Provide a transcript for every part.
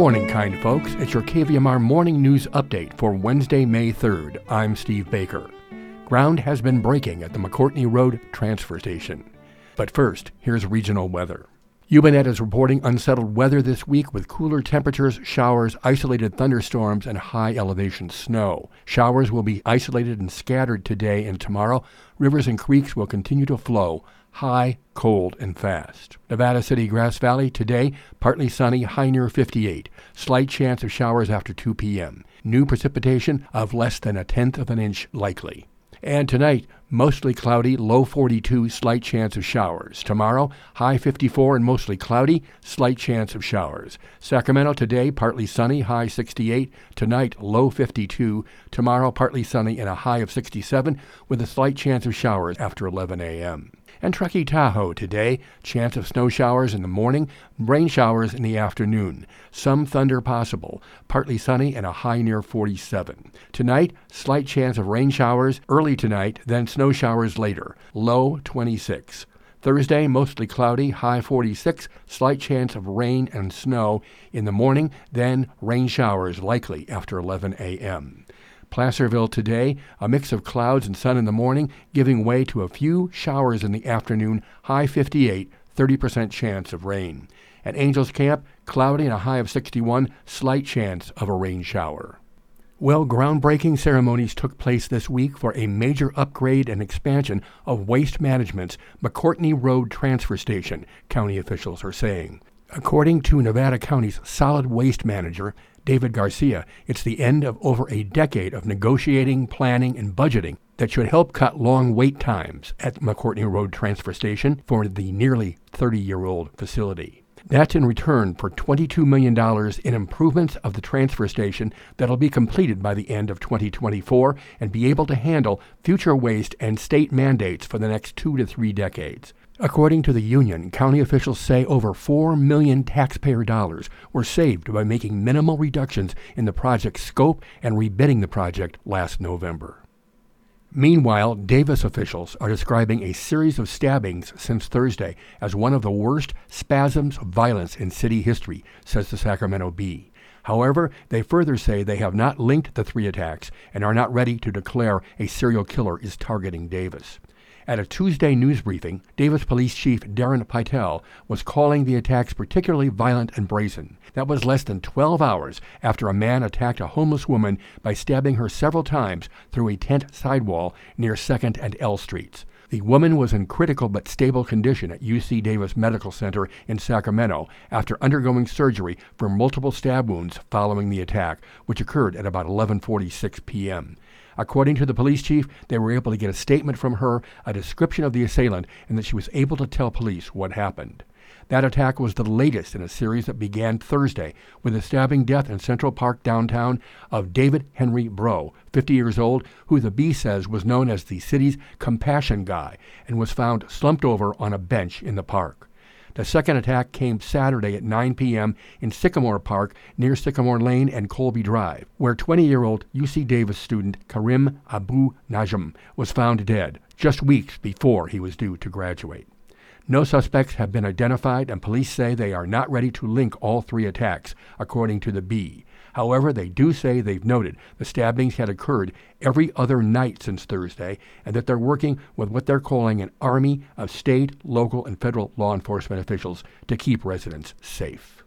morning, kind folks. It's your KVMR morning news update for Wednesday, May 3rd. I'm Steve Baker. Ground has been breaking at the McCourtney Road transfer station. But first, here's regional weather. UBNet is reporting unsettled weather this week with cooler temperatures, showers, isolated thunderstorms, and high elevation snow. Showers will be isolated and scattered today and tomorrow. Rivers and creeks will continue to flow high, cold, and fast. Nevada City, Grass Valley, today, partly sunny, high near 58. Slight chance of showers after 2 p.m. New precipitation of less than a tenth of an inch likely. And tonight, mostly cloudy, low 42, slight chance of showers. Tomorrow, high 54 and mostly cloudy, slight chance of showers. Sacramento today, partly sunny, high 68. Tonight, low 52. Tomorrow, partly sunny and a high of 67 with a slight chance of showers after 11 a.m and Truckee Tahoe today. Chance of snow showers in the morning, rain showers in the afternoon. Some thunder possible. Partly sunny and a high near 47. Tonight, slight chance of rain showers early tonight, then snow showers later. Low 26. Thursday, mostly cloudy, high 46, slight chance of rain and snow in the morning, then rain showers likely after 11 a.m. Placerville today, a mix of clouds and sun in the morning, giving way to a few showers in the afternoon, high 58, 30% chance of rain. At Angels Camp, cloudy and a high of 61, slight chance of a rain shower. Well, groundbreaking ceremonies took place this week for a major upgrade and expansion of Waste Management's McCourtney Road Transfer Station, county officials are saying. According to Nevada County's solid waste manager, David Garcia, it's the end of over a decade of negotiating, planning, and budgeting that should help cut long wait times at McCourtney Road Transfer Station for the nearly 30 year old facility. That's in return for $22 million in improvements of the transfer station that'll be completed by the end of 2024 and be able to handle future waste and state mandates for the next two to three decades. According to the union, county officials say over 4 million taxpayer dollars were saved by making minimal reductions in the project's scope and rebidding the project last November. Meanwhile, Davis officials are describing a series of stabbings since Thursday as one of the worst spasms of violence in city history, says the Sacramento Bee. However, they further say they have not linked the three attacks and are not ready to declare a serial killer is targeting Davis. At a Tuesday news briefing, Davis Police Chief Darren Pytel was calling the attacks particularly violent and brazen. That was less than 12 hours after a man attacked a homeless woman by stabbing her several times through a tent sidewall near 2nd and L Streets. The woman was in critical but stable condition at UC Davis Medical Center in Sacramento after undergoing surgery for multiple stab wounds following the attack, which occurred at about 11:46 p.m. According to the police chief, they were able to get a statement from her, a description of the assailant, and that she was able to tell police what happened. That attack was the latest in a series that began Thursday with the stabbing death in Central Park downtown of David Henry Breaux, 50 years old, who the Bee says was known as the city's compassion guy and was found slumped over on a bench in the park. The second attack came Saturday at 9 p.m. in Sycamore Park near Sycamore Lane and Colby Drive, where 20 year old UC Davis student Karim Abu Najm was found dead just weeks before he was due to graduate. No suspects have been identified, and police say they are not ready to link all three attacks, according to the Bee. However, they do say they've noted the stabbings had occurred every other night since Thursday and that they're working with what they're calling an army of state, local, and federal law enforcement officials to keep residents safe.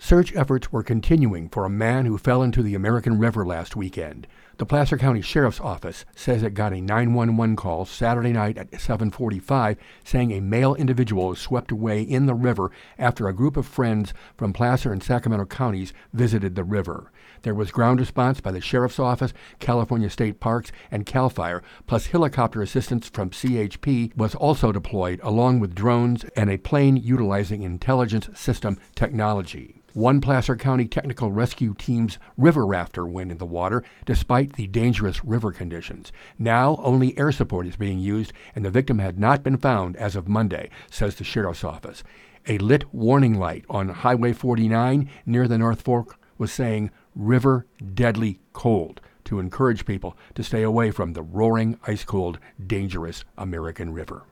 Search efforts were continuing for a man who fell into the American River last weekend. The Placer County Sheriff's Office says it got a 911 call Saturday night at 7:45 saying a male individual was swept away in the river after a group of friends from Placer and Sacramento counties visited the river. There was ground response by the Sheriff's Office, California State Parks, and CAL FIRE, plus helicopter assistance from CHP was also deployed along with drones and a plane utilizing intelligence system technology. One Placer County Technical Rescue Team's river rafter went in the water despite the dangerous river conditions. Now only air support is being used, and the victim had not been found as of Monday, says the Sheriff's Office. A lit warning light on Highway 49 near the North Fork was saying, River Deadly Cold, to encourage people to stay away from the roaring, ice cold, dangerous American River.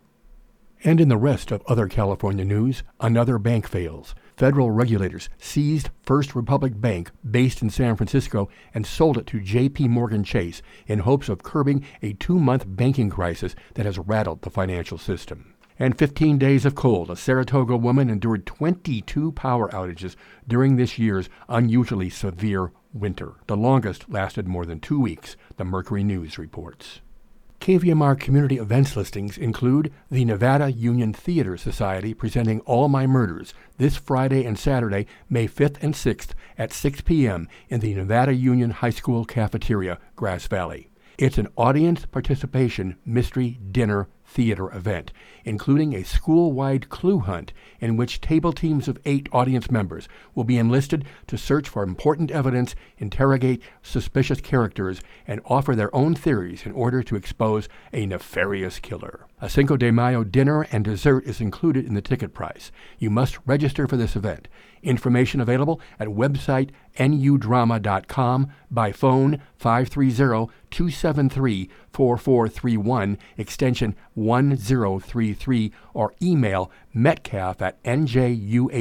And in the rest of other California news, another bank fails. Federal regulators seized First Republic Bank based in San Francisco and sold it to JP Morgan Chase in hopes of curbing a 2-month banking crisis that has rattled the financial system. And 15 days of cold. A Saratoga woman endured 22 power outages during this year's unusually severe winter. The longest lasted more than 2 weeks, the Mercury News reports. KVMR community events listings include the Nevada Union Theater Society presenting All My Murders this Friday and Saturday, May 5th and 6th at 6 p.m. in the Nevada Union High School cafeteria, Grass Valley. It's an audience participation mystery dinner theater event, including a school wide clue hunt in which table teams of eight audience members will be enlisted to search for important evidence, interrogate suspicious characters, and offer their own theories in order to expose a nefarious killer. A Cinco de Mayo dinner and dessert is included in the ticket price. You must register for this event. Information available at website nudrama.com by phone 530-273-4431 extension 1033 or email metcalfe at njuhsd.com.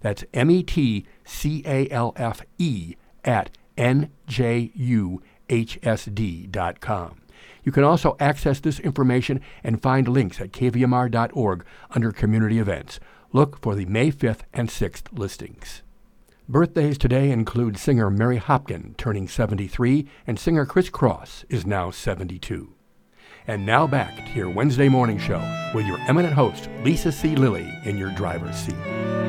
That's M-E-T-C-A-L-F-E at njuhsd.com. You can also access this information and find links at kvmr.org under Community Events. Look for the May 5th and 6th listings. Birthdays today include singer Mary Hopkin, turning 73, and singer Chris Cross is now 72. And now back to your Wednesday morning show with your eminent host, Lisa C. Lilly, in your driver's seat.